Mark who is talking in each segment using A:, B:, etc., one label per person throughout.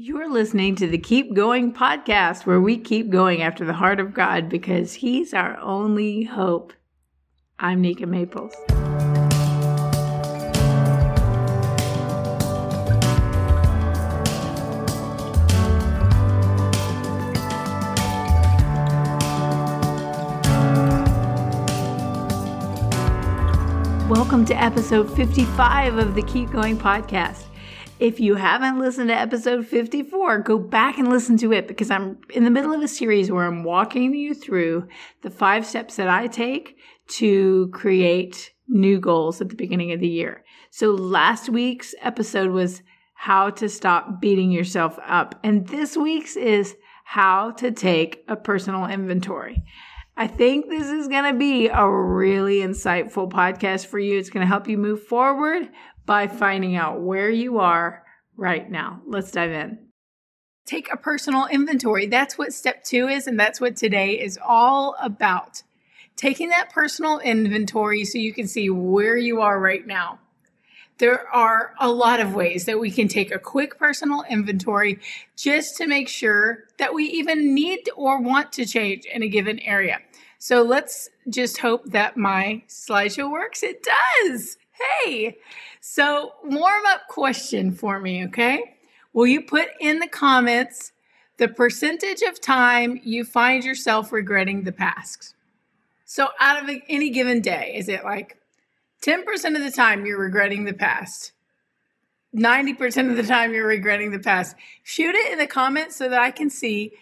A: You're listening to the Keep Going podcast, where we keep going after the heart of God because He's our only hope. I'm Nika Maples. Welcome to episode 55 of the Keep Going podcast. If you haven't listened to episode 54, go back and listen to it because I'm in the middle of a series where I'm walking you through the five steps that I take to create new goals at the beginning of the year. So last week's episode was how to stop beating yourself up. And this week's is how to take a personal inventory. I think this is going to be a really insightful podcast for you. It's going to help you move forward, by finding out where you are right now. Let's dive in. Take a personal inventory. That's what step two is, and that's what today is all about. Taking that personal inventory so you can see where you are right now. There are a lot of ways that we can take a quick personal inventory just to make sure that we even need or want to change in a given area. So let's just hope that my slideshow works. It does. Hey, so warm up question for me, okay? Will you put in the comments the percentage of time you find yourself regretting the past? So out of any given day, is it like 10% of the time you're regretting the past? 90% of the time you're regretting the past. Shoot it in the comments so that I can see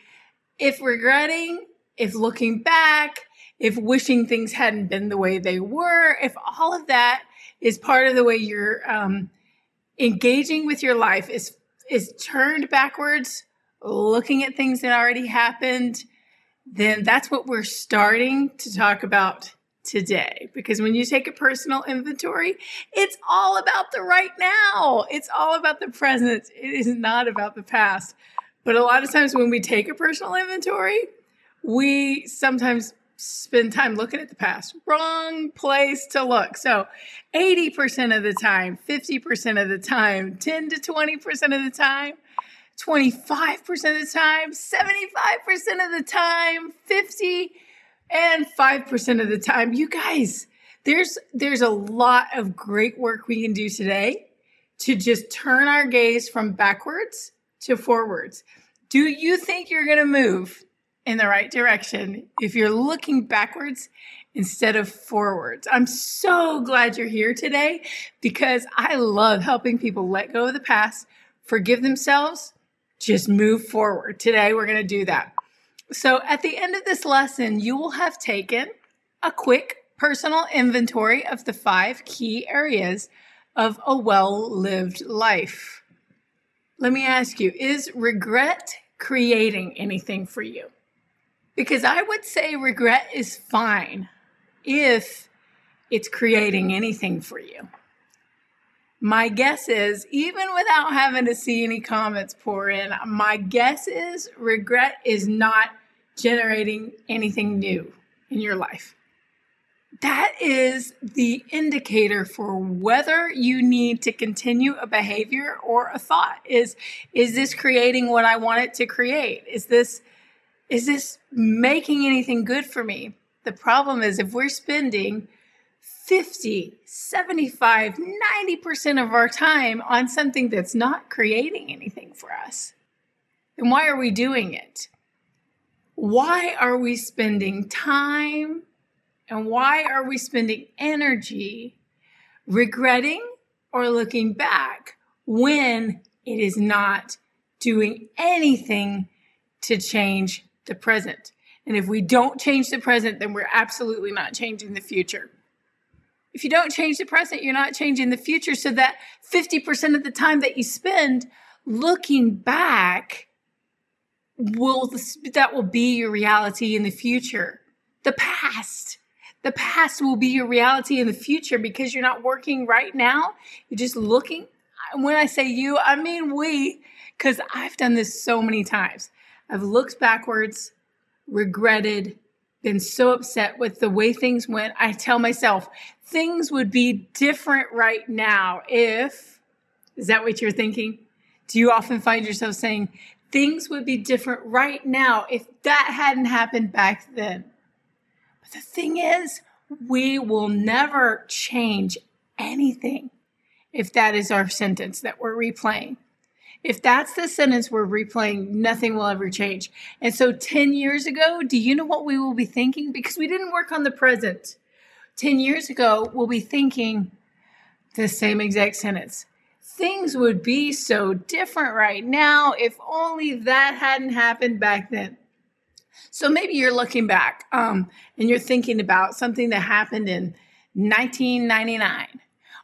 A: if regretting, if looking back, if wishing things hadn't been the way they were, if all of that is part of the way you're um, engaging with your life is is turned backwards, looking at things that already happened, then that's what we're starting to talk about today. Because when you take a personal inventory, it's all about the right now. It's all about the present. It is not about the past. But a lot of times when we take a personal inventory, we sometimes spend time looking at the past. Wrong place to look. So 80% of the time, 50% of the time, 10 to 20% of the time, 25% of the time, 75% of the time, 50 and 5% of the time. You guys, there's there's a lot of great work we can do today to just turn our gaze from backwards to forwards. Do you think you're going to move in the right direction if you're looking backwards instead of forwards. I'm so glad you're here today because I love helping people let go of the past, forgive themselves, just move forward. Today, we're going to do that. So, at the end of this lesson, you will have taken a quick personal inventory of the five key areas of a well lived life. Let me ask you is regret creating anything for you? Because I would say regret is fine if it's creating anything for you. My guess is, even without having to see any comments pour in, my guess is regret is not generating anything new in your life. That is the indicator for whether you need to continue a behavior or a thought. Is, is this creating what I want it to create? Is this is this making anything good for me? The problem is if we're spending 50, 75, 90% of our time on something that's not creating anything for us, then why are we doing it? Why are we spending time and why are we spending energy regretting or looking back when it is not doing anything to change the present. And if we don't change the present, then we're absolutely not changing the future. If you don't change the present, you're not changing the future. So that 50% of the time that you spend looking back will that will be your reality in the future. The past. The past will be your reality in the future because you're not working right now. You're just looking. When I say you, I mean we, because I've done this so many times. I've looked backwards, regretted, been so upset with the way things went. I tell myself things would be different right now if, is that what you're thinking? Do you often find yourself saying, things would be different right now if that hadn't happened back then? But the thing is, we will never change anything if that is our sentence that we're replaying. If that's the sentence we're replaying, nothing will ever change. And so 10 years ago, do you know what we will be thinking? Because we didn't work on the present. 10 years ago, we'll be thinking the same exact sentence. Things would be so different right now if only that hadn't happened back then. So maybe you're looking back um, and you're thinking about something that happened in 1999,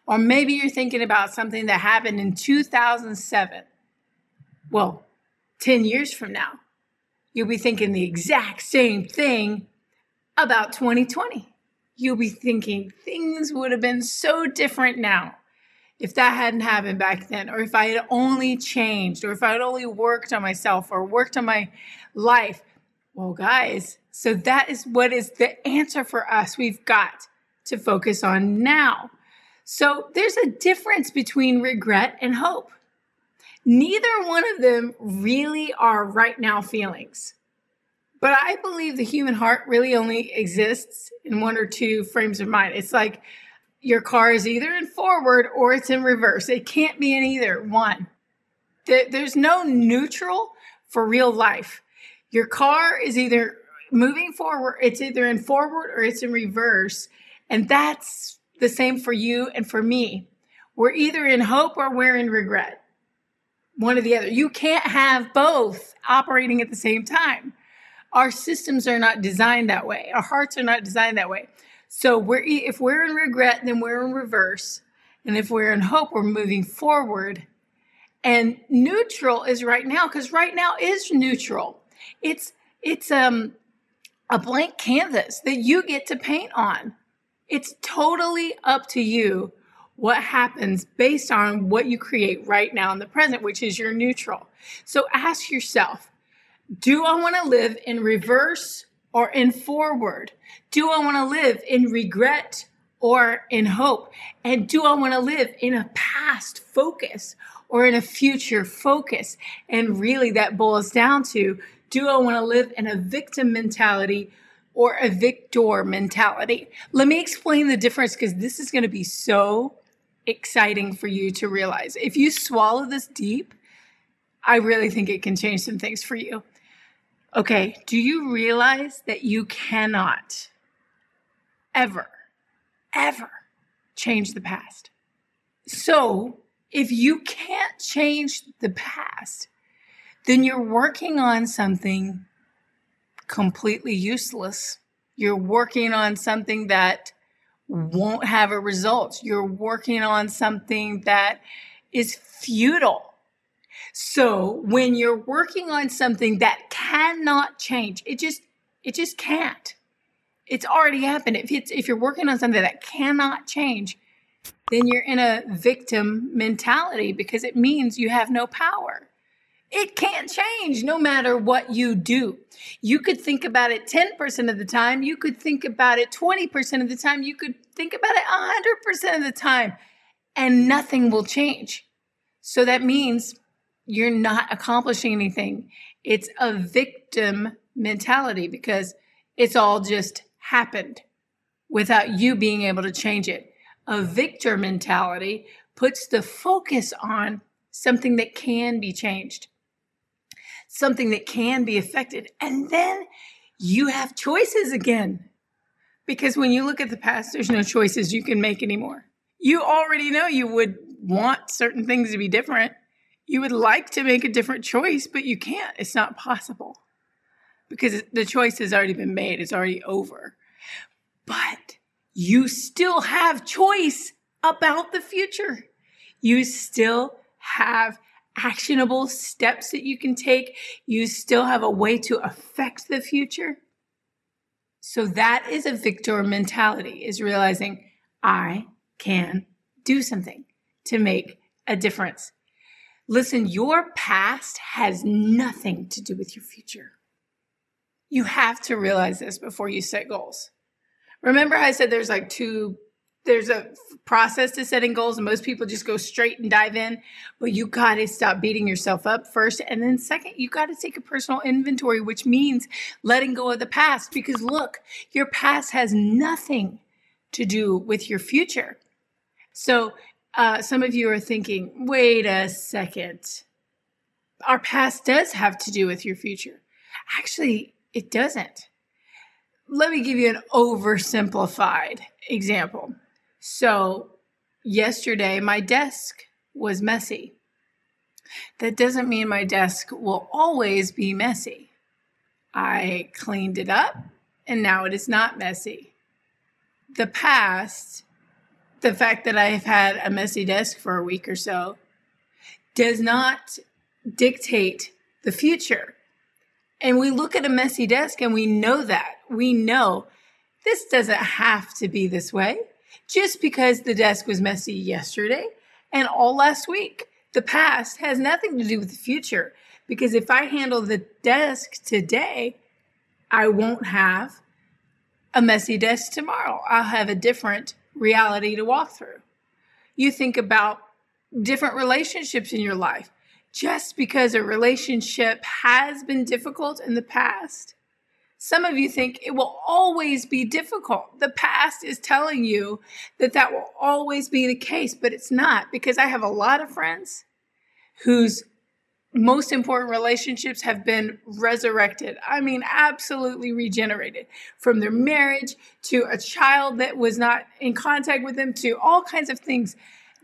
A: or maybe you're thinking about something that happened in 2007. Well, 10 years from now, you'll be thinking the exact same thing about 2020. You'll be thinking things would have been so different now if that hadn't happened back then, or if I had only changed, or if I had only worked on myself or worked on my life. Well, guys, so that is what is the answer for us. We've got to focus on now. So there's a difference between regret and hope. Neither one of them really are right now feelings. But I believe the human heart really only exists in one or two frames of mind. It's like your car is either in forward or it's in reverse. It can't be in either one. There's no neutral for real life. Your car is either moving forward, it's either in forward or it's in reverse. And that's the same for you and for me. We're either in hope or we're in regret one or the other. You can't have both operating at the same time. Our systems are not designed that way. Our hearts are not designed that way. So we're if we're in regret, then we're in reverse. And if we're in hope, we're moving forward. And neutral is right now because right now is neutral. It's it's um a blank canvas that you get to paint on. It's totally up to you what happens based on what you create right now in the present, which is your neutral. So ask yourself, do I want to live in reverse or in forward? Do I want to live in regret or in hope? And do I want to live in a past focus or in a future focus? And really that boils down to, do I want to live in a victim mentality or a victor mentality? Let me explain the difference because this is going to be so exciting for you to realize. If you swallow this deep, I really think it can change some things for you. Okay, do you realize that you cannot ever, ever change the past? So, if you can't change the past, then you're working on something completely useless. You're working on something that won't have a result. You're working on something that is futile. So when you're working on something that cannot change, it just, it just can't. It's already happened. If it's, if you're working on something that cannot change, then you're in a victim mentality because it means you have no power. It can't change no matter what you do. You could think about it 10% of the time. You could think about it 20% of the time. You could think about it 100% of the time, and nothing will change. So that means you're not accomplishing anything. It's a victim mentality because it's all just happened without you being able to change it. A victor mentality puts the focus on something that can be changed something that can be affected. And then you have choices again. Because when you look at the past, there's no choices you can make anymore. You already know you would want certain things to be different. You would like to make a different choice, but you can't. It's not possible because the choice has already been made, it's already over. But you still have choice about the future. You still have actionable steps that you can take, you still have a way to affect the future. So that is a victor mentality is realizing I can do something to make a difference. Listen, your past has nothing to do with your future. You have to realize this before you set goals. Remember, I said there's like two there's a process to setting goals and most people just go straight and dive in. But you got to stop beating yourself up first and then second you got to take a personal inventory which means letting go of the past. Because look your past has nothing to do with your future. So uh, some of you are thinking wait a second. Our past does have to do with your future. Actually it doesn't. Let me give you an oversimplified example so, yesterday, my desk was messy. That doesn't mean my desk will always be messy. I cleaned it up and now it is not messy. The past, the fact that I've had a messy desk for a week or so, does not dictate the future. And we look at a messy desk and we know that. We know this doesn't have to be this way just because the desk was messy yesterday and all last week. The past has nothing to do with the future because if I handle the desk today, I won't have a messy desk tomorrow. I'll have a different reality to walk through. You think about different relationships in your life. Just because a relationship has been difficult in the past some of you think it will always be difficult. The past is telling you that that will always be the case, but it's not because I have a lot of friends whose most important relationships have been resurrected. I mean, absolutely regenerated from their marriage to a child that was not in contact with them to all kinds of things.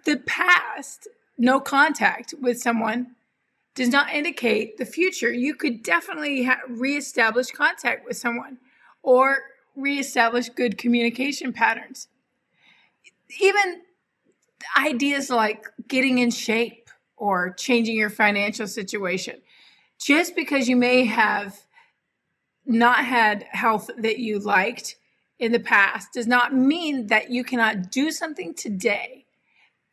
A: The past, no contact with someone does not indicate the future. You could definitely ha- reestablish contact with someone or reestablish good communication patterns. Even ideas like getting in shape or changing your financial situation. Just because you may have not had health that you liked in the past does not mean that you cannot do something today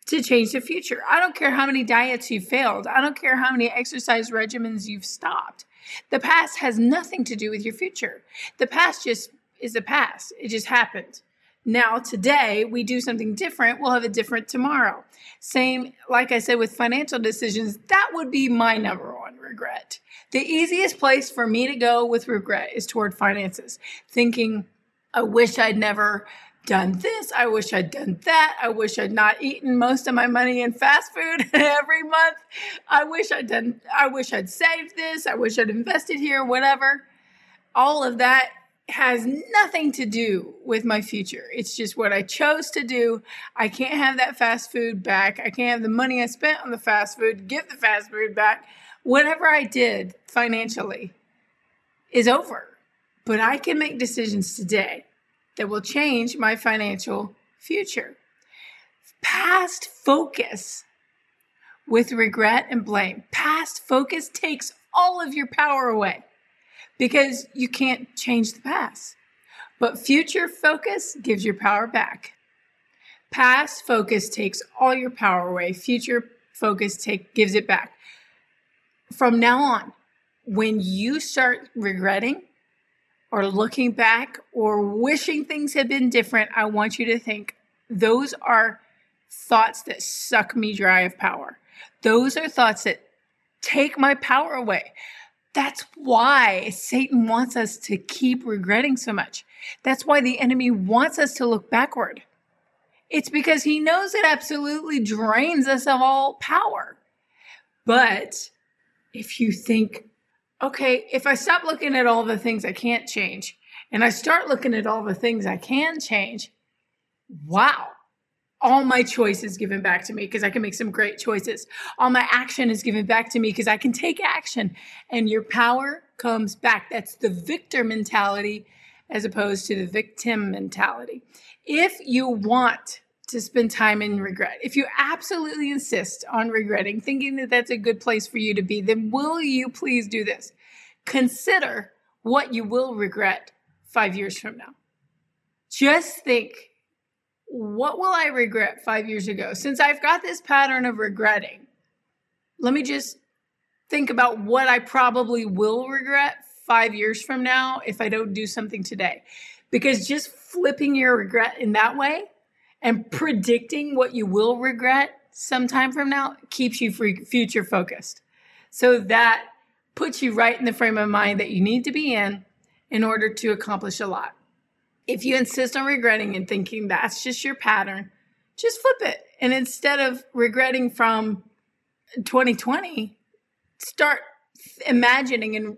A: to change the future. I don't care how many diets you failed. I don't care how many exercise regimens you've stopped. The past has nothing to do with your future. The past just is the past. It just happened. Now, today, we do something different. We'll have a different tomorrow. Same, like I said, with financial decisions, that would be my number one regret. The easiest place for me to go with regret is toward finances, thinking, I wish I'd never done this. I wish I'd done that. I wish I'd not eaten most of my money in fast food every month. I wish I'd done, I wish I'd saved this. I wish I'd invested here, whatever. All of that has nothing to do with my future. It's just what I chose to do. I can't have that fast food back. I can't have the money I spent on the fast food, give the fast food back. Whatever I did financially is over. But I can make decisions today that will change my financial future. Past focus with regret and blame. Past focus takes all of your power away because you can't change the past. But future focus gives your power back. Past focus takes all your power away. Future focus take gives it back. From now on, when you start regretting, or looking back or wishing things had been different, I want you to think those are thoughts that suck me dry of power. Those are thoughts that take my power away. That's why Satan wants us to keep regretting so much. That's why the enemy wants us to look backward. It's because he knows it absolutely drains us of all power. But if you think okay, if I stop looking at all the things I can't change and I start looking at all the things I can change, wow, all my choice is given back to me because I can make some great choices. All my action is given back to me because I can take action and your power comes back. That's the victor mentality as opposed to the victim mentality. If you want to spend time in regret. If you absolutely insist on regretting, thinking that that's a good place for you to be, then will you please do this? Consider what you will regret five years from now. Just think, what will I regret five years ago? Since I've got this pattern of regretting, let me just think about what I probably will regret five years from now if I don't do something today. Because just flipping your regret in that way And predicting what you will regret sometime from now keeps you future focused. So that puts you right in the frame of mind that you need to be in in order to accomplish a lot. If you insist on regretting and thinking that's just your pattern, just flip it. And instead of regretting from 2020, start imagining and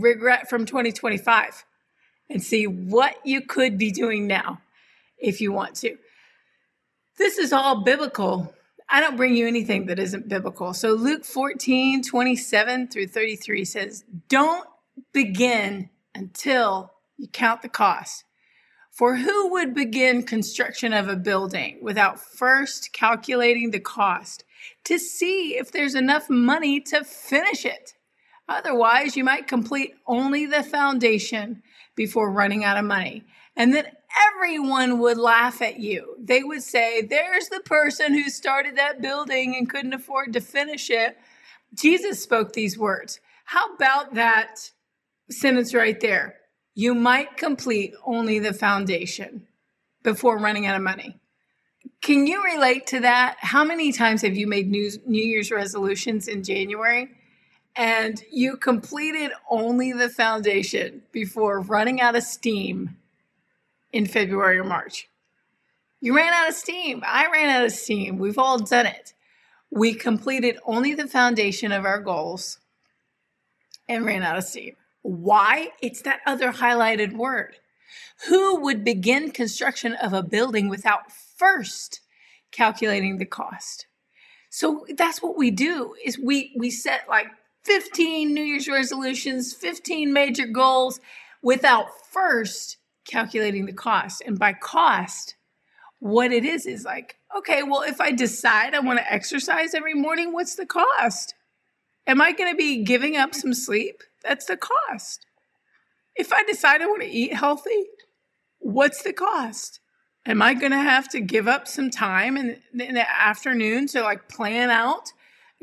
A: regret from 2025 and see what you could be doing now if you want to. This is all biblical. I don't bring you anything that isn't biblical. So Luke 14, 27 through 33 says, Don't begin until you count the cost. For who would begin construction of a building without first calculating the cost to see if there's enough money to finish it? Otherwise, you might complete only the foundation before running out of money. And then everyone would laugh at you. They would say, There's the person who started that building and couldn't afford to finish it. Jesus spoke these words. How about that sentence right there? You might complete only the foundation before running out of money. Can you relate to that? How many times have you made New, New Year's resolutions in January and you completed only the foundation before running out of steam in February or March? You ran out of steam. I ran out of steam. We've all done it. We completed only the foundation of our goals and ran out of steam. Why? It's that other highlighted word. Who would begin construction of a building without first calculating the cost? So that's what we do is we we set like 15 New Year's resolutions, 15 major goals without first calculating the cost. And by cost, what it is is like, okay, well, if I decide I want to exercise every morning, what's the cost? Am I going to be giving up some sleep? That's the cost. If I decide I want to eat healthy, what's the cost? Am I going to have to give up some time in, in the afternoon to like plan out,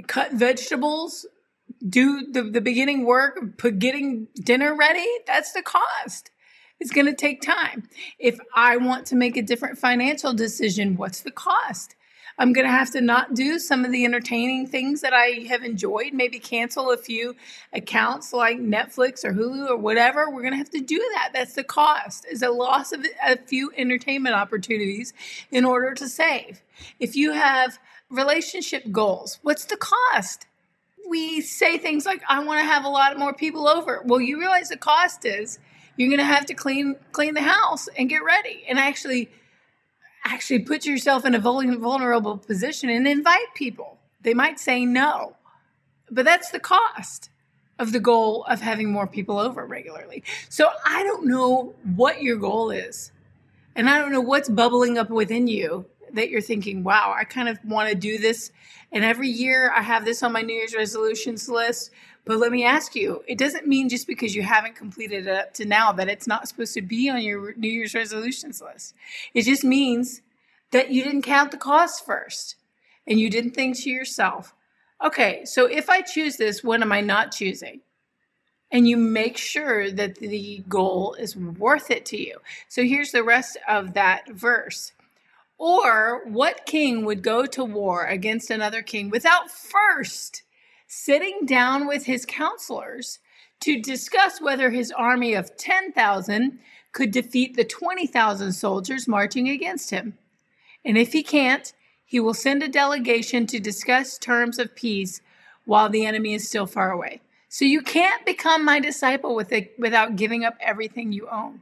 A: cut vegetables, do the, the beginning work, put getting dinner ready? That's the cost. It's going to take time. If I want to make a different financial decision, what's the cost? I'm going to have to not do some of the entertaining things that I have enjoyed, maybe cancel a few accounts like Netflix or Hulu or whatever. We're going to have to do that. That's the cost, is a loss of a few entertainment opportunities in order to save. If you have relationship goals, what's the cost? We say things like, I want to have a lot more people over. Well, you realize the cost is you're going to have to clean clean the house and get ready and actually actually put yourself in a vulnerable position and invite people. They might say no, but that's the cost of the goal of having more people over regularly. So I don't know what your goal is. And I don't know what's bubbling up within you that you're thinking, wow, I kind of want to do this. And every year I have this on my New Year's resolutions list. But let me ask you, it doesn't mean just because you haven't completed it up to now that it's not supposed to be on your New Year's resolutions list. It just means that you didn't count the cost first and you didn't think to yourself, okay, so if I choose this, what am I not choosing? And you make sure that the goal is worth it to you. So here's the rest of that verse. Or what king would go to war against another king without first sitting down with his counselors to discuss whether his army of 10,000 could defeat the 20,000 soldiers marching against him. And if he can't, he will send a delegation to discuss terms of peace while the enemy is still far away. So you can't become my disciple with it without giving up everything you own.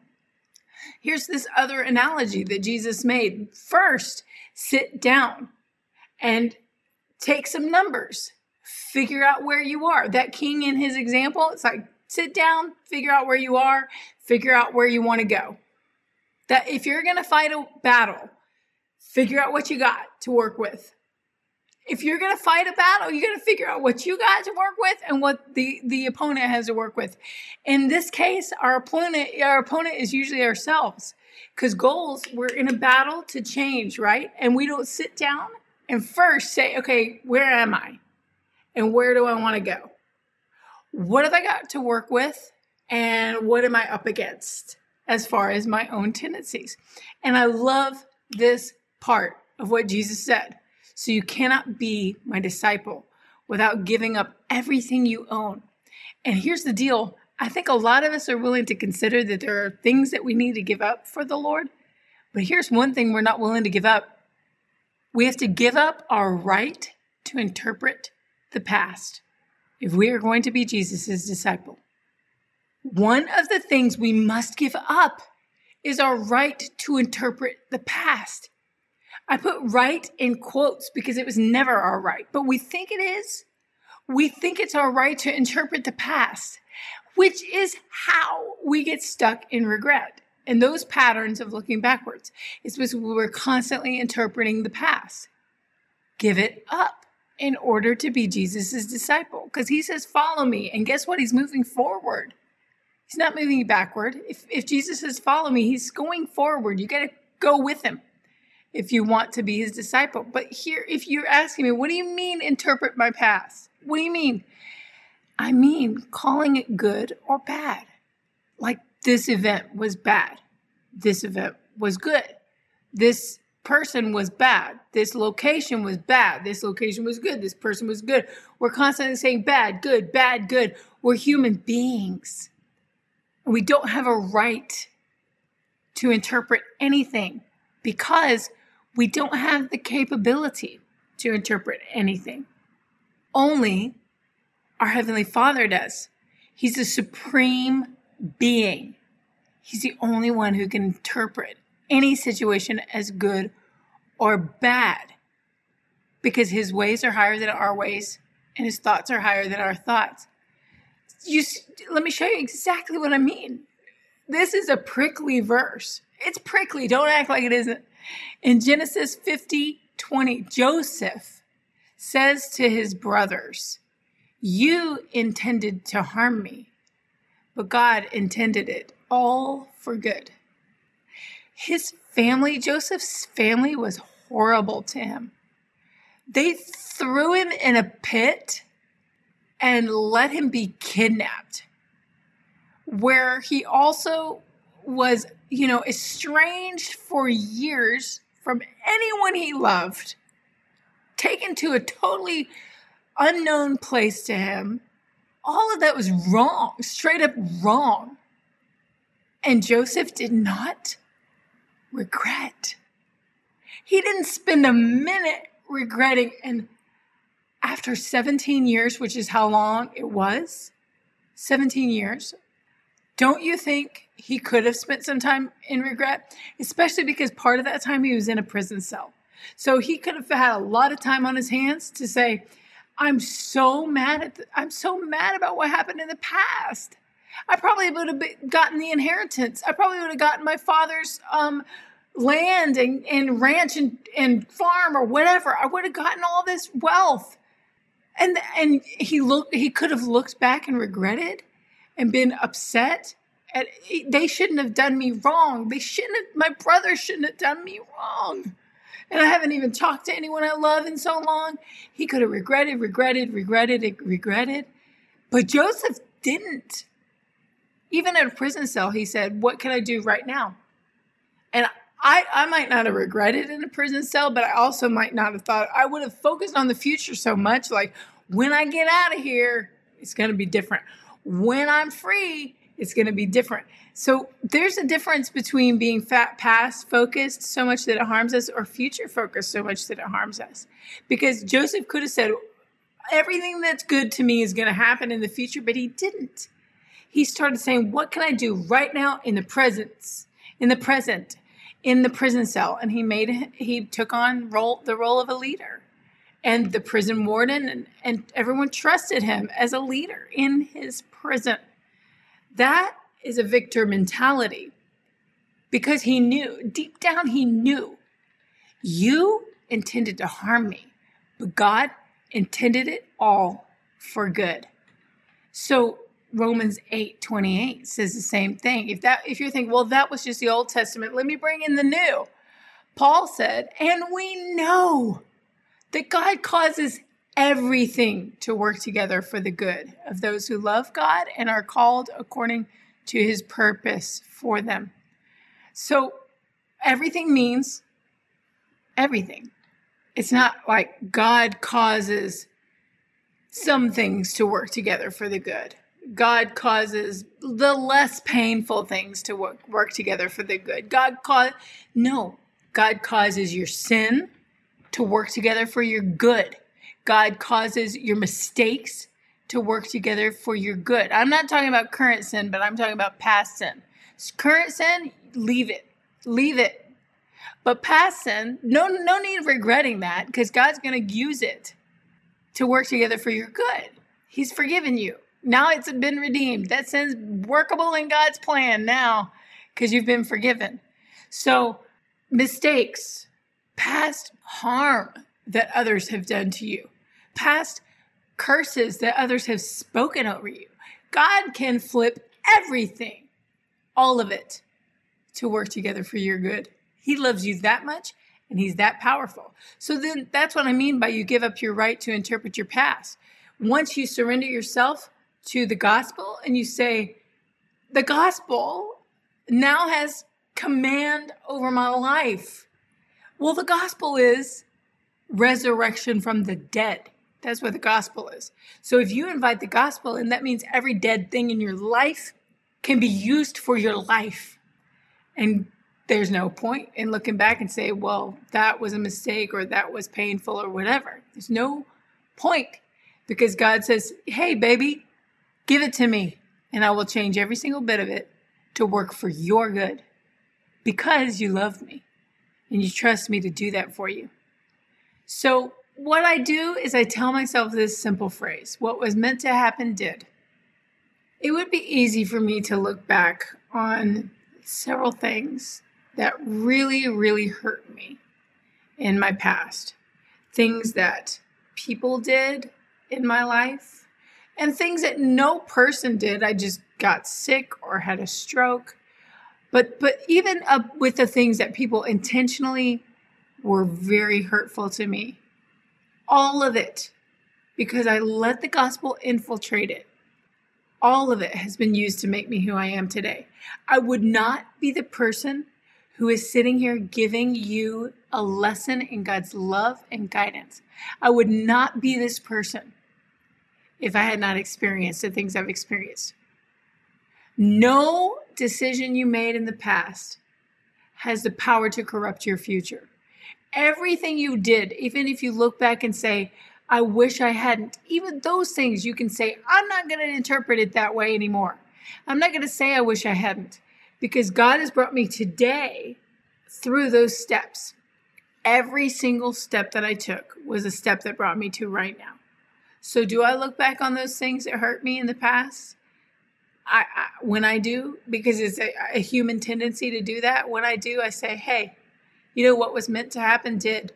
A: Here's this other analogy that Jesus made. First, sit down and take some numbers figure out where you are. That king in his example, it's like sit down, figure out where you are, figure out where you want to go. That if you're going to fight a battle, figure out what you got to work with. If you're going to fight a battle, you got to figure out what you got to work with and what the, the opponent has to work with. In this case, our opponent, our opponent is usually ourselves because goals, we're in a battle to change, right? And we don't sit down and first say, okay, where am I? And where do I want to go? What have I got to work with? And what am I up against as far as my own tendencies? And I love this part of what Jesus said. So you cannot be my disciple without giving up everything you own. And here's the deal I think a lot of us are willing to consider that there are things that we need to give up for the Lord. But here's one thing we're not willing to give up we have to give up our right to interpret the past if we are going to be Jesus' disciple. One of the things we must give up is our right to interpret the past. I put right in quotes because it was never our right, but we think it is. We think it's our right to interpret the past, which is how we get stuck in regret. And those patterns of looking backwards is because we're constantly interpreting the past. Give it up in order to be Jesus' disciple. Because he says, Follow me. And guess what? He's moving forward. He's not moving backward. If, if Jesus says, Follow me, he's going forward. You got to go with him if you want to be his disciple. But here, if you're asking me, what do you mean interpret my past? What do you mean? I mean calling it good or bad. Like this event was bad. This event was good. This person was bad. This location was bad. This location was good. This person was good. We're constantly saying bad, good, bad, good. We're human beings. We don't have a right to interpret anything because we don't have the capability to interpret anything. Only our Heavenly Father does. He's the supreme being. He's the only one who can interpret any situation as good or bad because his ways are higher than our ways and his thoughts are higher than our thoughts. You let me show you exactly what I mean. This is a prickly verse. It's prickly. Don't act like it isn't. In Genesis 50 20, Joseph says to his brothers, You intended to harm me, but God intended it all for good. His family, Joseph's family, was horrible to him. They threw him in a pit and let him be kidnapped, where he also was, you know, estranged for years from anyone he loved, taken to a totally unknown place to him. All of that was wrong, straight up wrong. And Joseph did not regret. He didn't spend a minute regretting. And after 17 years, which is how long it was, 17 years, don't you think he could have spent some time in regret? Especially because part of that time he was in a prison cell. So he could have had a lot of time on his hands to say, I'm so mad at, I'm so mad about what happened in the past. I probably would have gotten the inheritance. I probably would have gotten my father's um, land and, and ranch and, and farm or whatever. I would have gotten all this wealth. And and he looked he could have looked back and regretted and been upset. And they shouldn't have done me wrong. They shouldn't have, my brother shouldn't have done me wrong. And I haven't even talked to anyone I love in so long. He could have regretted, regretted, regretted, regretted. But Joseph didn't. Even in a prison cell, he said, What can I do right now? And I, I might not have regretted in a prison cell, but I also might not have thought I would have focused on the future so much. Like, when I get out of here, it's going to be different. When I'm free, it's going to be different. So there's a difference between being fat past focused so much that it harms us or future focused so much that it harms us. Because Joseph could have said, everything that's good to me is going to happen in the future, but he didn't he started saying, What can I do right now in the presence, in the present, in the prison cell? And he made he took on role the role of a leader. And the prison warden and, and everyone trusted him as a leader in his prison. That is a victor mentality because he knew, deep down, he knew you intended to harm me, but God intended it all for good. So Romans 8 28 says the same thing. If that if you're thinking, well, that was just the Old Testament, let me bring in the new. Paul said, and we know that God causes everything to work together for the good of those who love God and are called according to his purpose for them. So everything means everything. It's not like God causes some things to work together for the good. God causes the less painful things to work, work together for the good. God cause no, God causes your sin to work together for your good. God causes your mistakes to work together for your good. I'm not talking about current sin, but I'm talking about past sin. Current sin, leave it. Leave it. But past sin, no no need of regretting that because God's going to use it to work together for your good. He's forgiven you. Now it's been redeemed. That sin's workable in God's plan now because you've been forgiven. So, mistakes, past harm that others have done to you, past curses that others have spoken over you. God can flip everything, all of it, to work together for your good. He loves you that much and he's that powerful. So then that's what I mean by you give up your right to interpret your past. Once you surrender yourself to the gospel and you say, the gospel now has command over my life. Well, the gospel is resurrection from the dead. That's what the gospel is. So if you invite the gospel and that means every dead thing in your life can be used for your life. And there's no point in looking back and say, well, that was a mistake or that was painful or whatever. There's no point because God says, hey, baby, give it to me and I will change every single bit of it to work for your good because you love me and you trust me to do that for you. So, what I do is I tell myself this simple phrase what was meant to happen did. It would be easy for me to look back on several things that really, really hurt me in my past. Things that people did in my life, and things that no person did. I just got sick or had a stroke. But but even up with the things that people intentionally were very hurtful to me. All of it because I let the gospel infiltrate it. All of it has been used to make me who I am today. I would not be the person who is sitting here giving you a lesson in God's love and guidance. I would not be this person if I had not experienced the things I've experienced. No decision you made in the past has the power to corrupt your future. Everything you did, even if you look back and say, I wish I hadn't, even those things you can say, I'm not going to interpret it that way anymore. I'm not going to say I wish I hadn't because God has brought me today through those steps. Every single step that I took was a step that brought me to right now. So, do I look back on those things that hurt me in the past? I, I when I do, because it's a, a human tendency to do that. When I do, I say, "Hey, you know what was meant to happen did."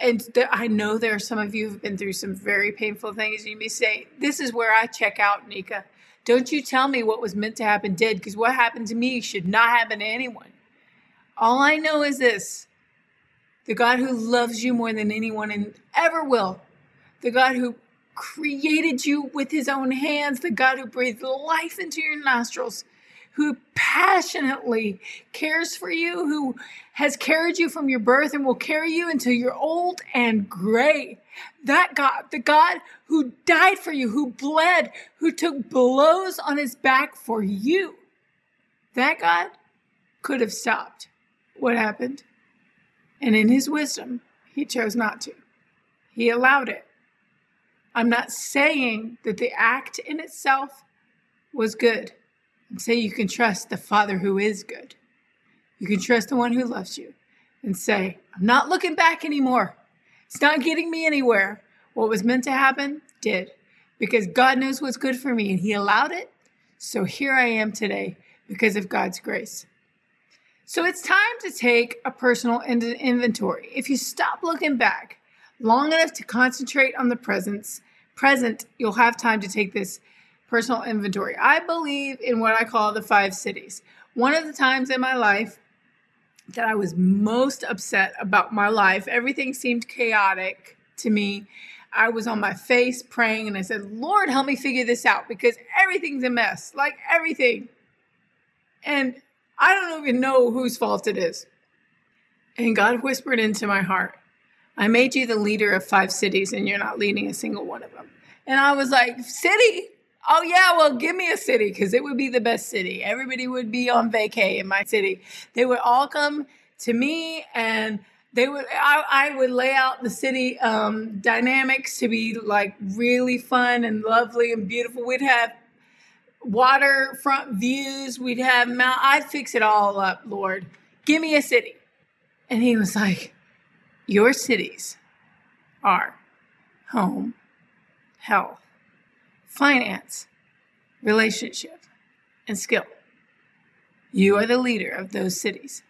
A: And th- I know there are some of you who've been through some very painful things. You may say, "This is where I check out, Nika." Don't you tell me what was meant to happen did, because what happened to me should not happen to anyone. All I know is this the God who loves you more than anyone and ever will, the God who created you with his own hands, the God who breathed life into your nostrils, who passionately cares for you, who has carried you from your birth and will carry you until you're old and gray. That God, the God who died for you, who bled, who took blows on his back for you, that God could have stopped what happened. And in his wisdom, he chose not to. He allowed it. I'm not saying that the act in itself was good. I'm saying you can trust the Father who is good. You can trust the one who loves you and say, I'm not looking back anymore. It's not getting me anywhere. What was meant to happen did because God knows what's good for me and He allowed it. So here I am today because of God's grace. So it's time to take a personal inventory. If you stop looking back long enough to concentrate on the presence, present, you'll have time to take this personal inventory. I believe in what I call the five cities. One of the times in my life that I was most upset about my life. Everything seemed chaotic to me. I was on my face praying and I said, Lord, help me figure this out because everything's a mess, like everything. And I don't even know whose fault it is. And God whispered into my heart, I made you the leader of five cities, and you're not leading a single one of them. And I was like, City? Oh, yeah, well, give me a city because it would be the best city. Everybody would be on vacay in my city. They would all come to me and they would I, I would lay out the city um, dynamics to be like really fun and lovely and beautiful we'd have waterfront views we'd have mount i'd fix it all up lord give me a city and he was like your cities are home health finance relationship and skill you are the leader of those cities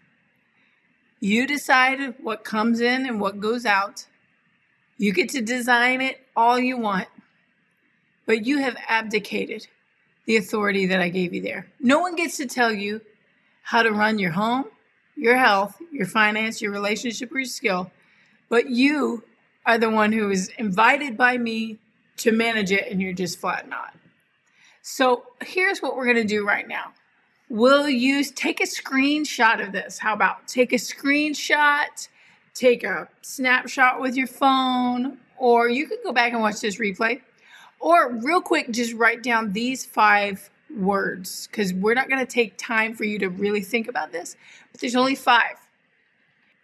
A: you decide what comes in and what goes out. You get to design it all you want, but you have abdicated the authority that I gave you there. No one gets to tell you how to run your home, your health, your finance, your relationship, or your skill, but you are the one who is invited by me to manage it, and you're just flat not. So here's what we're going to do right now we'll use take a screenshot of this. How about take a screenshot, take a snapshot with your phone, or you can go back and watch this replay. Or real quick, just write down these five words because we're not going to take time for you to really think about this, but there's only five.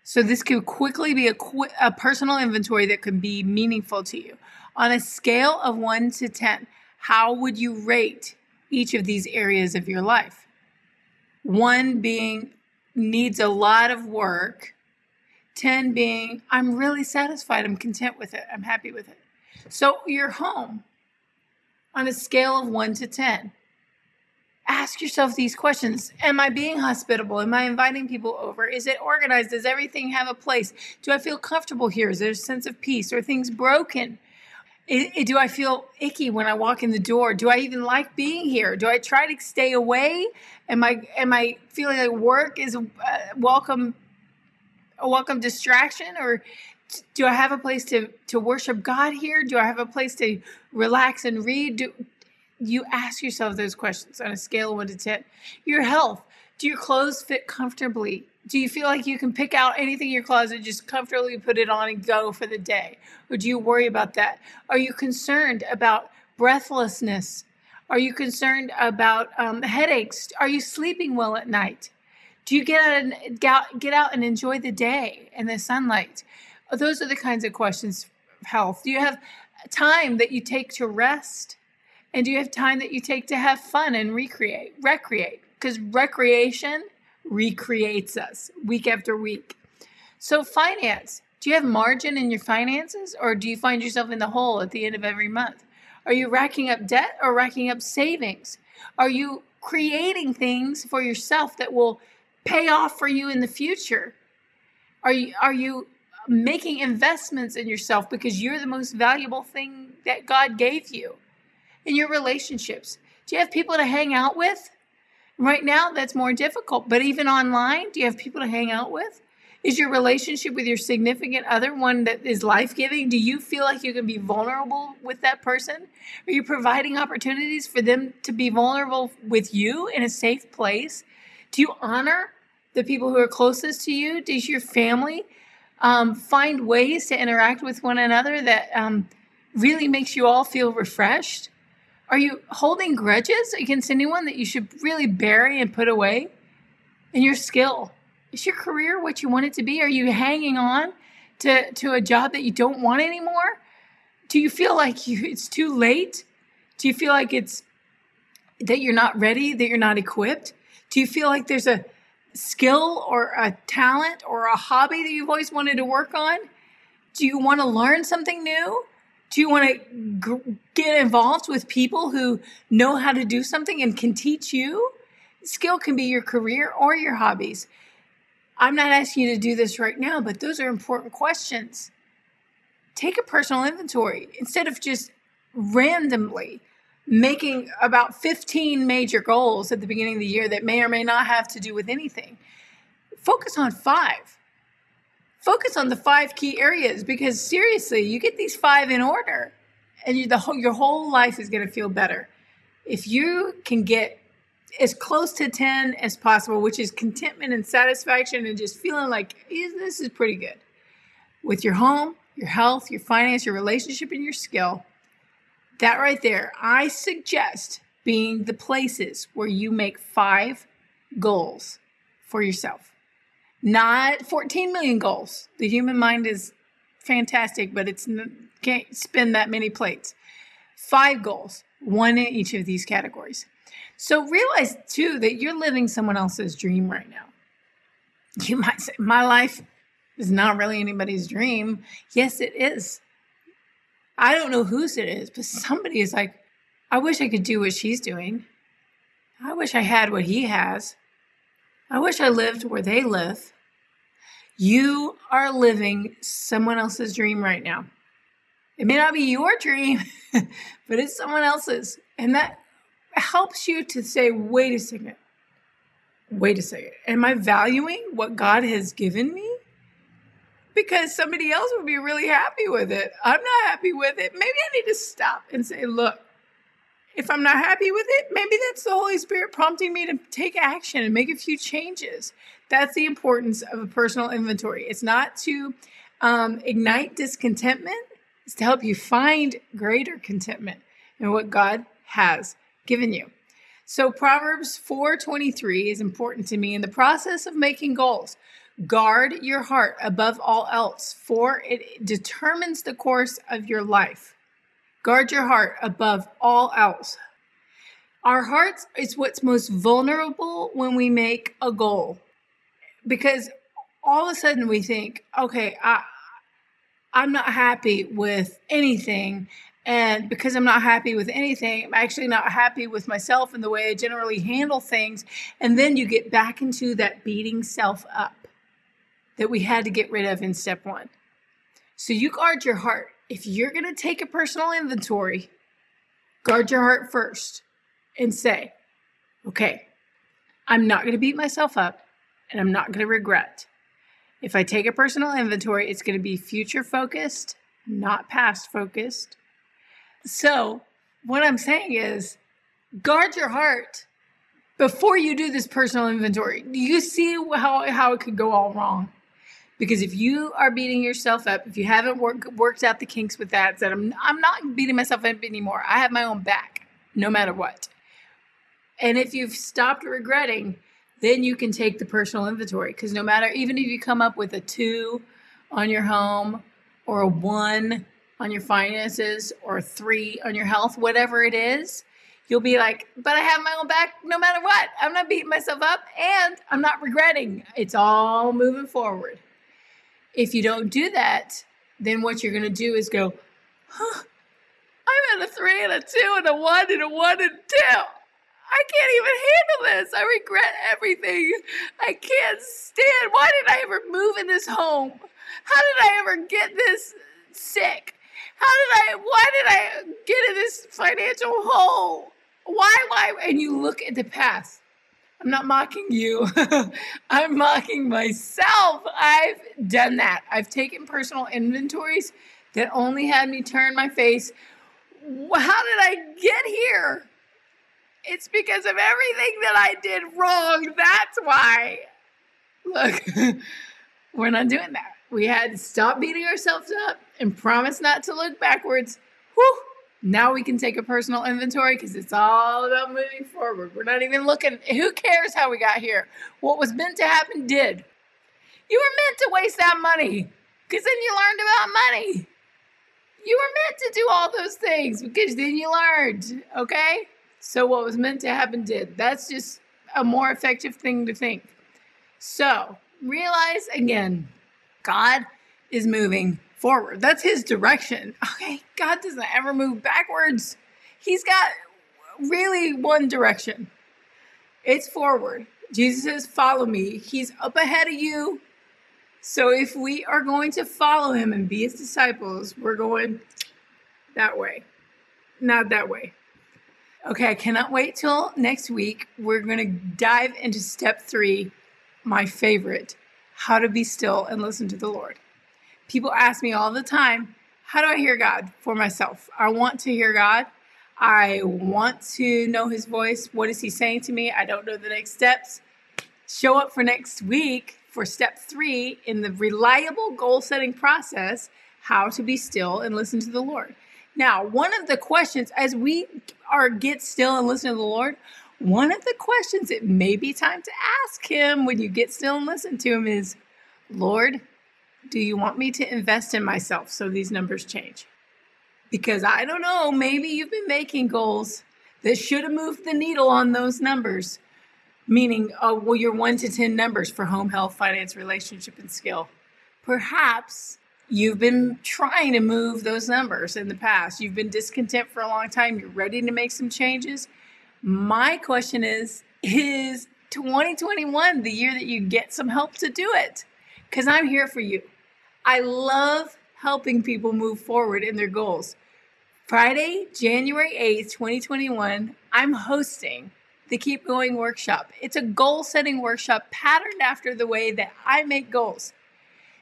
A: So this could quickly be a, qu- a personal inventory that could be meaningful to you. On a scale of one to 10, how would you rate each of these areas of your life? One being needs a lot of work. 10 being I'm really satisfied, I'm content with it, I'm happy with it. So your home on a scale of 1 to 10. Ask yourself these questions. Am I being hospitable? Am I inviting people over? Is it organized? Does everything have a place? Do I feel comfortable here? Is there a sense of peace? Are things broken? It, it, do I feel icky when I walk in the door? Do I even like being here? Do I try to stay away? Am I am I feeling like work is a welcome a welcome distraction or do I have a place to to worship God here? Do I have a place to relax and read? Do you ask yourself those questions on a scale of 1 to 10? Your health. Do your clothes fit comfortably? do you feel like you can pick out anything in your closet, just comfortably put it on and go for the day? Or do you worry about that? Are you concerned about breathlessness? Are you concerned about um, headaches? Are you sleeping well at night? Do you get out and get out and enjoy the day and the sunlight? Those are the kinds of questions health. Do you have time that you take to rest? And do you have time that you take to have fun and recreate, recreate? Because recreation recreates us week after week. So, finance do you have margin in your finances or do you find yourself in the hole at the end of every month? Are you racking up debt or racking up savings? Are you creating things for yourself that will pay off for you in the future? Are you are you making investments in yourself because you're the most valuable thing that God gave you? In your relationships, do you have people to hang out with? Right now, that's more difficult. But even online, do you have people to hang out with? Is your relationship with your significant other one that is life giving? Do you feel like you can be vulnerable with that person? Are you providing opportunities for them to be vulnerable with you in a safe place? Do you honor the people who are closest to you? Does your family um, find ways to interact with one another that um, really makes you all feel refreshed? Are you holding grudges against anyone that you should really bury and put away? And your skill. Is your career what you want it to be? Are you hanging on to, to a job that you don't want anymore? Do you feel like you, it's too late? Do you feel like it's that you're not ready, that you're not equipped? Do you feel like there's a skill or a talent or a hobby that you've always wanted to work on? Do you want to learn something new? Do you want to g- get involved with people who know how to do something and can teach you? Skill can be your career or your hobbies. I'm not asking you to do this right now, but those are important questions. Take a personal inventory instead of just randomly making about 15 major goals at the beginning of the year that may or may not have to do with anything. Focus on five focus on the five key areas because seriously, you get these five in order, and you, the whole, your whole life is going to feel better. If you can get as close to 10 as possible, which is contentment and satisfaction and just feeling like this is pretty good with your home, your health, your finance, your relationship, and your skill. That right there, I suggest being the places where you make five goals for yourself, not 14 million goals. The human mind is fantastic, but it's can't spin that many plates. Five goals, one in each of these categories. So realize too that you're living someone else's dream right now. You might say, My life is not really anybody's dream. Yes, it is. I don't know whose it is, but somebody is like, I wish I could do what she's doing. I wish I had what he has. I wish I lived where they live. You are living someone else's dream right now. It may not be your dream, but it's someone else's. And that helps you to say, wait a second. Wait a second. Am I valuing what God has given me? Because somebody else would be really happy with it. I'm not happy with it. Maybe I need to stop and say, look, if I'm not happy with it, maybe that's the Holy Spirit prompting me to take action and make a few changes. That's the importance of a personal inventory. It's not to um, ignite discontentment, it's to help you find greater contentment in what God has given you. So Proverbs 4:23 is important to me in the process of making goals. Guard your heart above all else, for it determines the course of your life. Guard your heart above all else. Our hearts is what's most vulnerable when we make a goal. Because all of a sudden we think, okay, I I'm not happy with anything and because I'm not happy with anything, I'm actually not happy with myself and the way I generally handle things. And then you get back into that beating self up that we had to get rid of in step one. So you guard your heart. If you're going to take a personal inventory, guard your heart first and say, okay, I'm not going to beat myself up and I'm not going to regret. If I take a personal inventory, it's going to be future focused, not past focused. So, what I'm saying is guard your heart before you do this personal inventory. Do you see how, how it could go all wrong? Because if you are beating yourself up, if you haven't work, worked out the kinks with that, said I'm, I'm not beating myself up anymore. I have my own back, no matter what. And if you've stopped regretting, then you can take the personal inventory. Because no matter, even if you come up with a two on your home or a one on your finances or three on your health, whatever it is, you'll be like, but I have my own back no matter what. I'm not beating myself up and I'm not regretting. It's all moving forward. If you don't do that, then what you're going to do is go, huh, I'm at a three and a two and a one and a one and two. I can't even handle this. I regret everything. I can't stand. Why did I ever move in this home? How did I ever get this sick? How did I, why did I get in this financial hole? Why, why? And you look at the past. I'm not mocking you. I'm mocking myself. I've done that. I've taken personal inventories that only had me turn my face. How did I get here? It's because of everything that I did wrong. That's why. Look, we're not doing that. We had to stop beating ourselves up and promise not to look backwards. Whew. Now we can take a personal inventory because it's all about moving forward. We're not even looking. Who cares how we got here? What was meant to happen did. You were meant to waste that money because then you learned about money. You were meant to do all those things because then you learned. Okay? So what was meant to happen did. That's just a more effective thing to think. So realize again God is moving forward. That's his direction. Okay, God doesn't ever move backwards. He's got really one direction. It's forward. Jesus says, Follow me. He's up ahead of you. So if we are going to follow him and be his disciples, we're going that way, not that way. Okay, I cannot wait till next week. We're going to dive into step three, my favorite how to be still and listen to the Lord. People ask me all the time, how do I hear God for myself? I want to hear God. I want to know his voice. What is he saying to me? I don't know the next steps. Show up for next week for step three in the reliable goal setting process how to be still and listen to the Lord. Now, one of the questions as we are get still and listen to the Lord, one of the questions it may be time to ask him when you get still and listen to him is, Lord, do you want me to invest in myself so these numbers change? Because I don't know, maybe you've been making goals that should have moved the needle on those numbers, meaning, oh, well, your one to 10 numbers for home health, finance, relationship, and skill. Perhaps you've been trying to move those numbers in the past. You've been discontent for a long time. You're ready to make some changes. My question is Is 2021 the year that you get some help to do it? Because I'm here for you. I love helping people move forward in their goals. Friday, January 8th, 2021, I'm hosting the Keep Going workshop. It's a goal setting workshop patterned after the way that I make goals.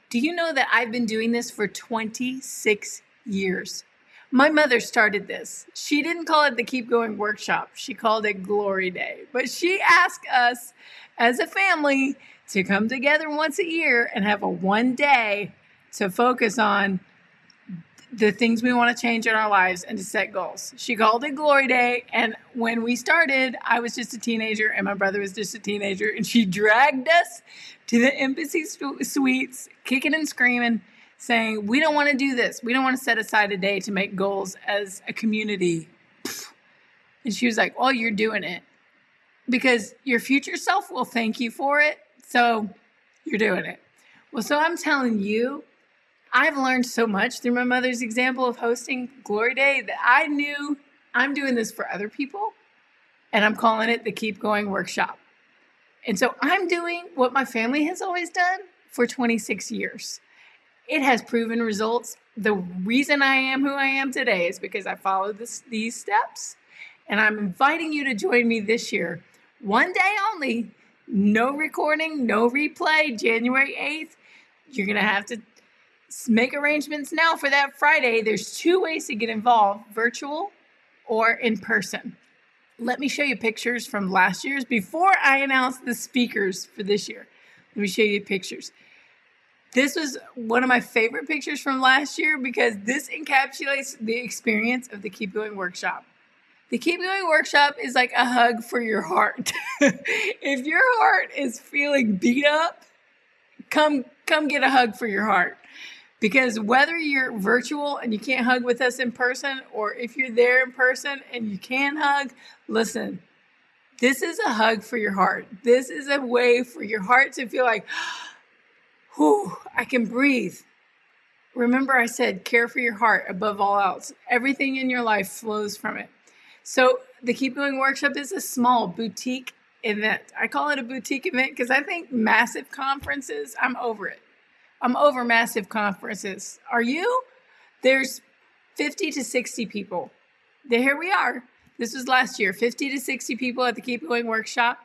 A: Do you know that I've been doing this for 26 years? My mother started this. She didn't call it the Keep Going workshop, she called it Glory Day. But she asked us as a family to come together once a year and have a one day to focus on the things we want to change in our lives and to set goals. She called it Glory Day. And when we started, I was just a teenager and my brother was just a teenager. And she dragged us to the embassy suites, kicking and screaming, saying, We don't want to do this. We don't want to set aside a day to make goals as a community. And she was like, Well, you're doing it because your future self will thank you for it. So you're doing it. Well, so I'm telling you, I've learned so much through my mother's example of hosting Glory Day that I knew I'm doing this for other people and I'm calling it the Keep Going Workshop. And so I'm doing what my family has always done for 26 years. It has proven results. The reason I am who I am today is because I followed this, these steps. And I'm inviting you to join me this year, one day only, no recording, no replay, January 8th. You're going to have to make arrangements now for that Friday. There's two ways to get involved virtual or in person. Let me show you pictures from last year's before I announce the speakers for this year. Let me show you pictures. This was one of my favorite pictures from last year because this encapsulates the experience of the Keep Going workshop. The Keep Going workshop is like a hug for your heart. if your heart is feeling beat up, come come get a hug for your heart. Because whether you're virtual and you can't hug with us in person, or if you're there in person and you can hug, listen, this is a hug for your heart. This is a way for your heart to feel like, whew, I can breathe. Remember, I said care for your heart above all else. Everything in your life flows from it. So, the Keep Going Workshop is a small boutique event. I call it a boutique event because I think massive conferences, I'm over it. I'm over massive conferences. Are you? There's 50 to 60 people. Here we are. This was last year 50 to 60 people at the Keep Going workshop.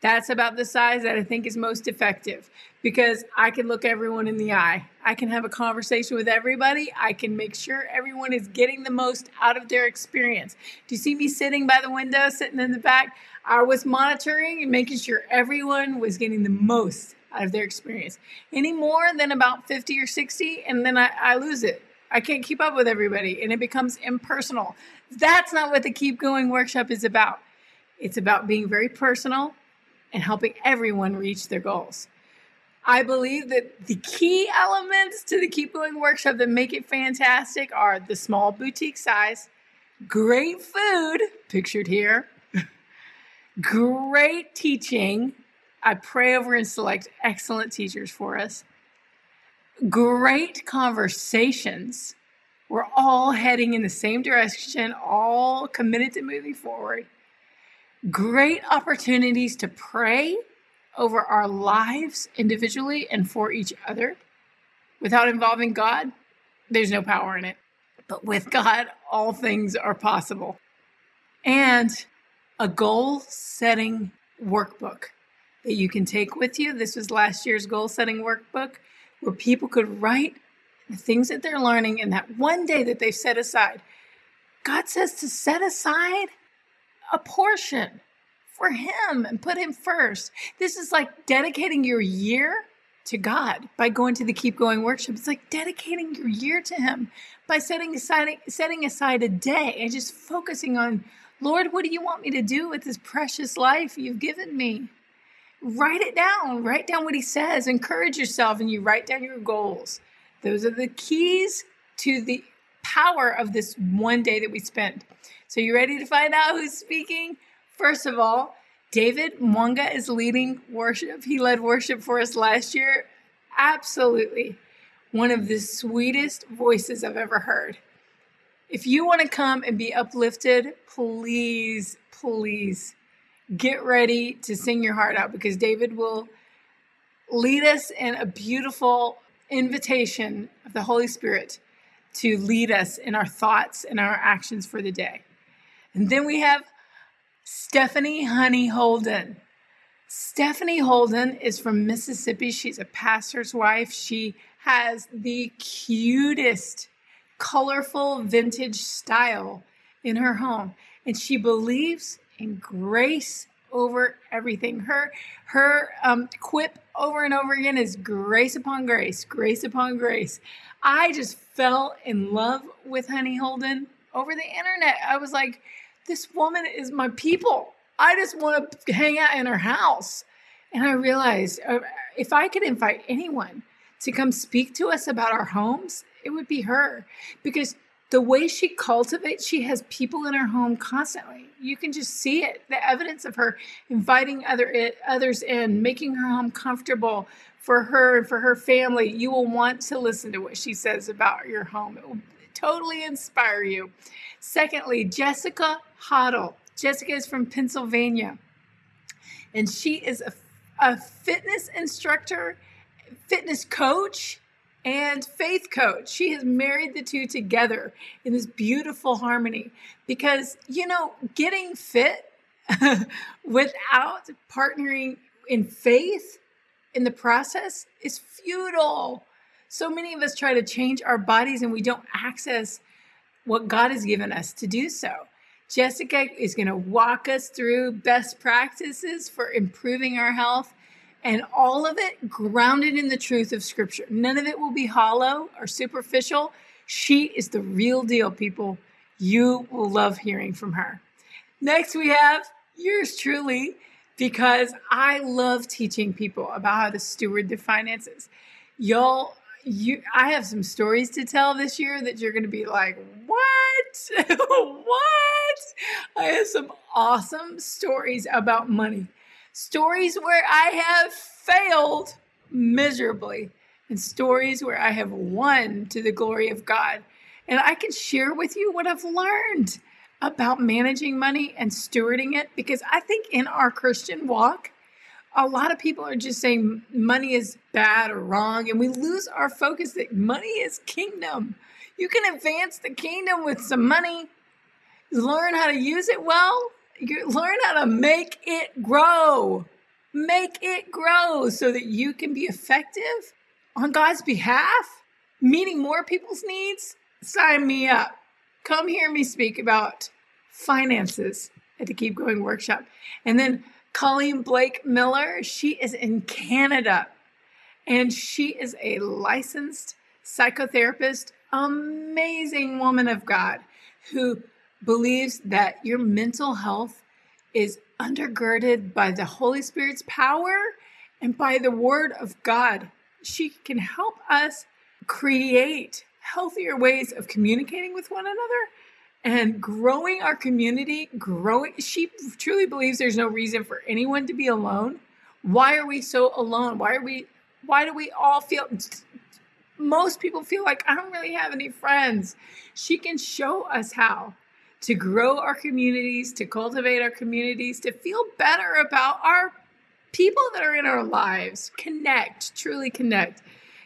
A: That's about the size that I think is most effective because I can look everyone in the eye. I can have a conversation with everybody. I can make sure everyone is getting the most out of their experience. Do you see me sitting by the window, sitting in the back? I was monitoring and making sure everyone was getting the most out of their experience. Any more than about 50 or 60, and then I, I lose it. I can't keep up with everybody, and it becomes impersonal. That's not what the Keep Going workshop is about. It's about being very personal and helping everyone reach their goals. I believe that the key elements to the Keep Going workshop that make it fantastic are the small boutique size, great food, pictured here, great teaching, I pray over and select excellent teachers for us. Great conversations. We're all heading in the same direction, all committed to moving forward. Great opportunities to pray over our lives individually and for each other. Without involving God, there's no power in it. But with God, all things are possible. And a goal setting workbook that you can take with you. This was last year's goal setting workbook where people could write the things that they're learning in that one day that they've set aside. God says to set aside a portion for Him and put Him first. This is like dedicating your year to God by going to the Keep Going workshop. It's like dedicating your year to Him by setting aside setting aside a day and just focusing on, Lord, what do you want me to do with this precious life you've given me? Write it down. Write down what He says. Encourage yourself, and you write down your goals. Those are the keys to the power of this one day that we spend. So, you ready to find out who's speaking? First of all, David Mwanga is leading worship. He led worship for us last year. Absolutely one of the sweetest voices I've ever heard. If you want to come and be uplifted, please, please get ready to sing your heart out because David will lead us in a beautiful invitation of the Holy Spirit to lead us in our thoughts and our actions for the day. And then we have Stephanie Honey Holden. Stephanie Holden is from Mississippi. She's a pastor's wife. She has the cutest, colorful vintage style in her home. And she believes in grace over everything. Her her um, quip over and over again is grace upon grace, grace upon grace. I just fell in love with Honey Holden over the internet. I was like, this woman is my people. I just want to hang out in her house. And I realized uh, if I could invite anyone to come speak to us about our homes, it would be her. Because the way she cultivates, she has people in her home constantly. You can just see it, the evidence of her inviting other others in, making her home comfortable for her and for her family. You will want to listen to what she says about your home. It will totally inspire you. Secondly, Jessica Hoddle. Jessica is from Pennsylvania, and she is a, a fitness instructor, fitness coach, and faith coach. She has married the two together in this beautiful harmony because, you know, getting fit without partnering in faith in the process is futile. So many of us try to change our bodies and we don't access what God has given us to do so. Jessica is going to walk us through best practices for improving our health and all of it grounded in the truth of Scripture. None of it will be hollow or superficial. She is the real deal, people. You will love hearing from her. Next, we have yours truly, because I love teaching people about how to steward their finances. Y'all you I have some stories to tell this year that you're going to be like, "What? what?" I have some awesome stories about money. Stories where I have failed miserably and stories where I have won to the glory of God. And I can share with you what I've learned about managing money and stewarding it because I think in our Christian walk, a lot of people are just saying money is bad or wrong, and we lose our focus that money is kingdom. You can advance the kingdom with some money, learn how to use it well, you learn how to make it grow. Make it grow so that you can be effective on God's behalf, meeting more people's needs. Sign me up. Come hear me speak about finances at the Keep Going workshop. And then Colleen Blake Miller. She is in Canada and she is a licensed psychotherapist, amazing woman of God who believes that your mental health is undergirded by the Holy Spirit's power and by the Word of God. She can help us create healthier ways of communicating with one another and growing our community, growing. She truly believes there's no reason for anyone to be alone. Why are we so alone? Why are we? Why do we all feel? Most people feel like I don't really have any friends. She can show us how to grow our communities, to cultivate our communities, to feel better about our people that are in our lives. Connect, truly connect.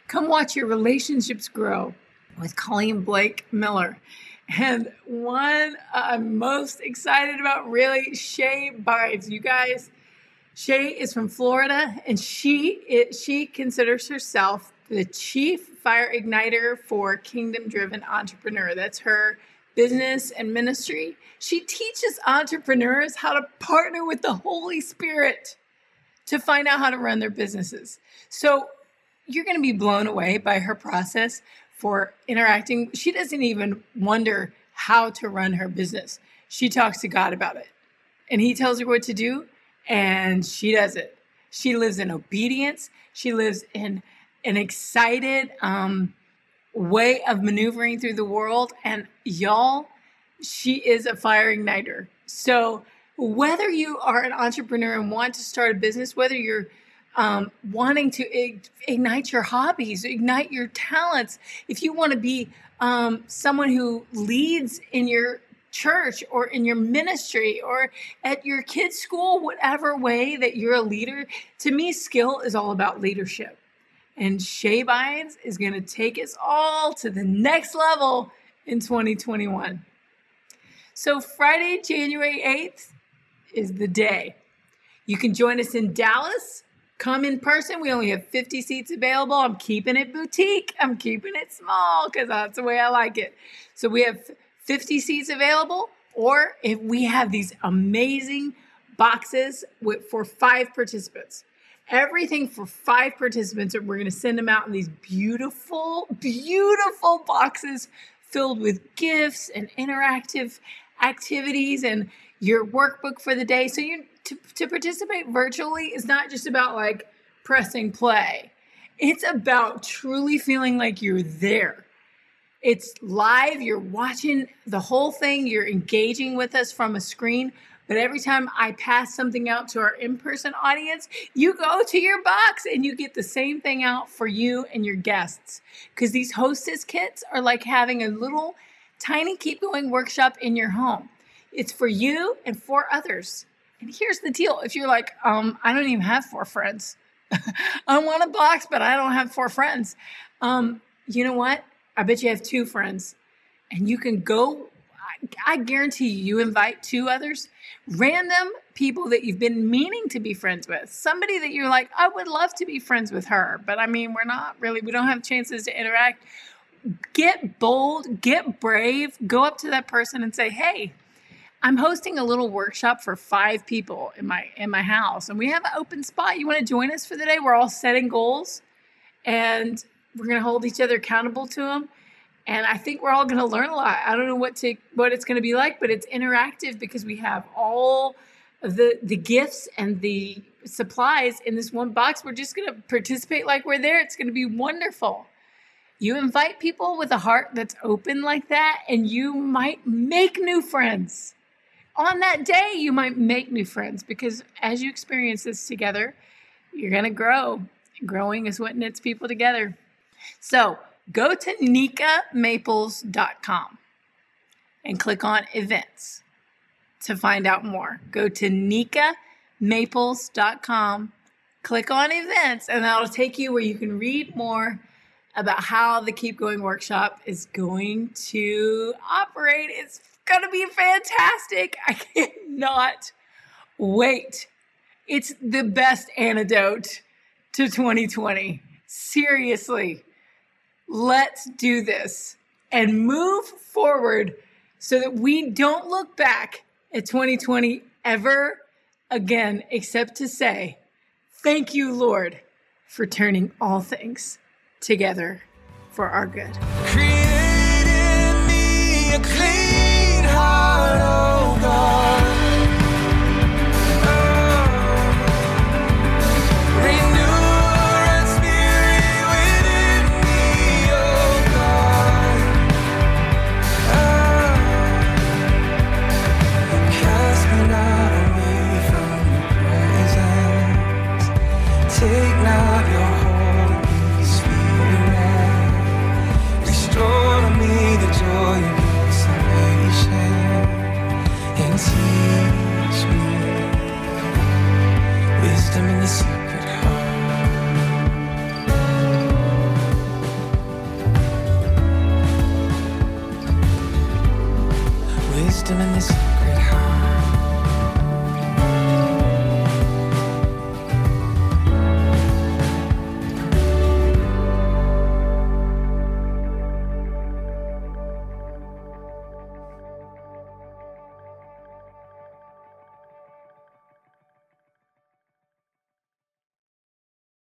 A: Come watch your relationships grow with Colleen Blake Miller. And one I'm most excited about really, Shay Bynes. You guys, Shay is from Florida and she it, she considers herself the chief fire igniter for kingdom driven entrepreneur. That's her business and ministry. She teaches entrepreneurs how to partner with the Holy Spirit to find out how to run their businesses. So you're going to be blown away by her process for interacting. She doesn't even wonder how to run her business. She talks to God about it. And he tells her what to do, and she does it. She lives in obedience. She lives in an excited um, way of maneuvering through the world. And y'all, she is a fire igniter. So, whether you are an entrepreneur and want to start a business, whether you're um, wanting to ignite your hobbies, ignite your talents, if you want to be um, someone who leads in your church or in your ministry or at your kids' school, whatever way that you're a leader, to me, skill is all about leadership. And Shay Bynes is going to take us all to the next level in 2021. So, Friday, January 8th is the day. You can join us in Dallas. Come in person. We only have 50 seats available. I'm keeping it boutique. I'm keeping it small because that's the way I like it. So, we have 50 seats available, or if we have these amazing boxes with, for five participants everything for five participants. And we're going to send them out in these beautiful, beautiful boxes filled with gifts and interactive activities and your workbook for the day. So you to, to participate virtually is not just about like pressing play. It's about truly feeling like you're there. It's live, you're watching the whole thing, you're engaging with us from a screen, but every time I pass something out to our in person audience, you go to your box and you get the same thing out for you and your guests. Because these hostess kits are like having a little tiny keep going workshop in your home. It's for you and for others. And here's the deal if you're like, um, I don't even have four friends, I want a box, but I don't have four friends. Um, you know what? I bet you have two friends and you can go I guarantee you, invite two others, random people that you've been meaning to be friends with, somebody that you're like, I would love to be friends with her, but I mean, we're not really, we don't have chances to interact. Get bold, get brave, go up to that person and say, Hey, I'm hosting a little workshop for five people in my in my house, and we have an open spot. You want to join us for the day? We're all setting goals, and we're going to hold each other accountable to them and I think we're all going to learn a lot. I don't know what to what it's going to be like, but it's interactive because we have all the the gifts and the supplies in this one box. We're just going to participate like we're there. It's going to be wonderful. You invite people with a heart that's open like that, and you might make new friends. On that day, you might make new friends because as you experience this together, you're going to grow. Growing is what knits people together. So, go to nikamaples.com and click on events to find out more. Go to nikamaples.com, click on events, and that'll take you where you can read more about how the Keep Going workshop is going to operate. It's going to be fantastic. I cannot wait. It's the best antidote to 2020. Seriously. Let's do this and move forward so that we don't look back at 2020 ever again, except to say, Thank you, Lord, for turning all things together for our good.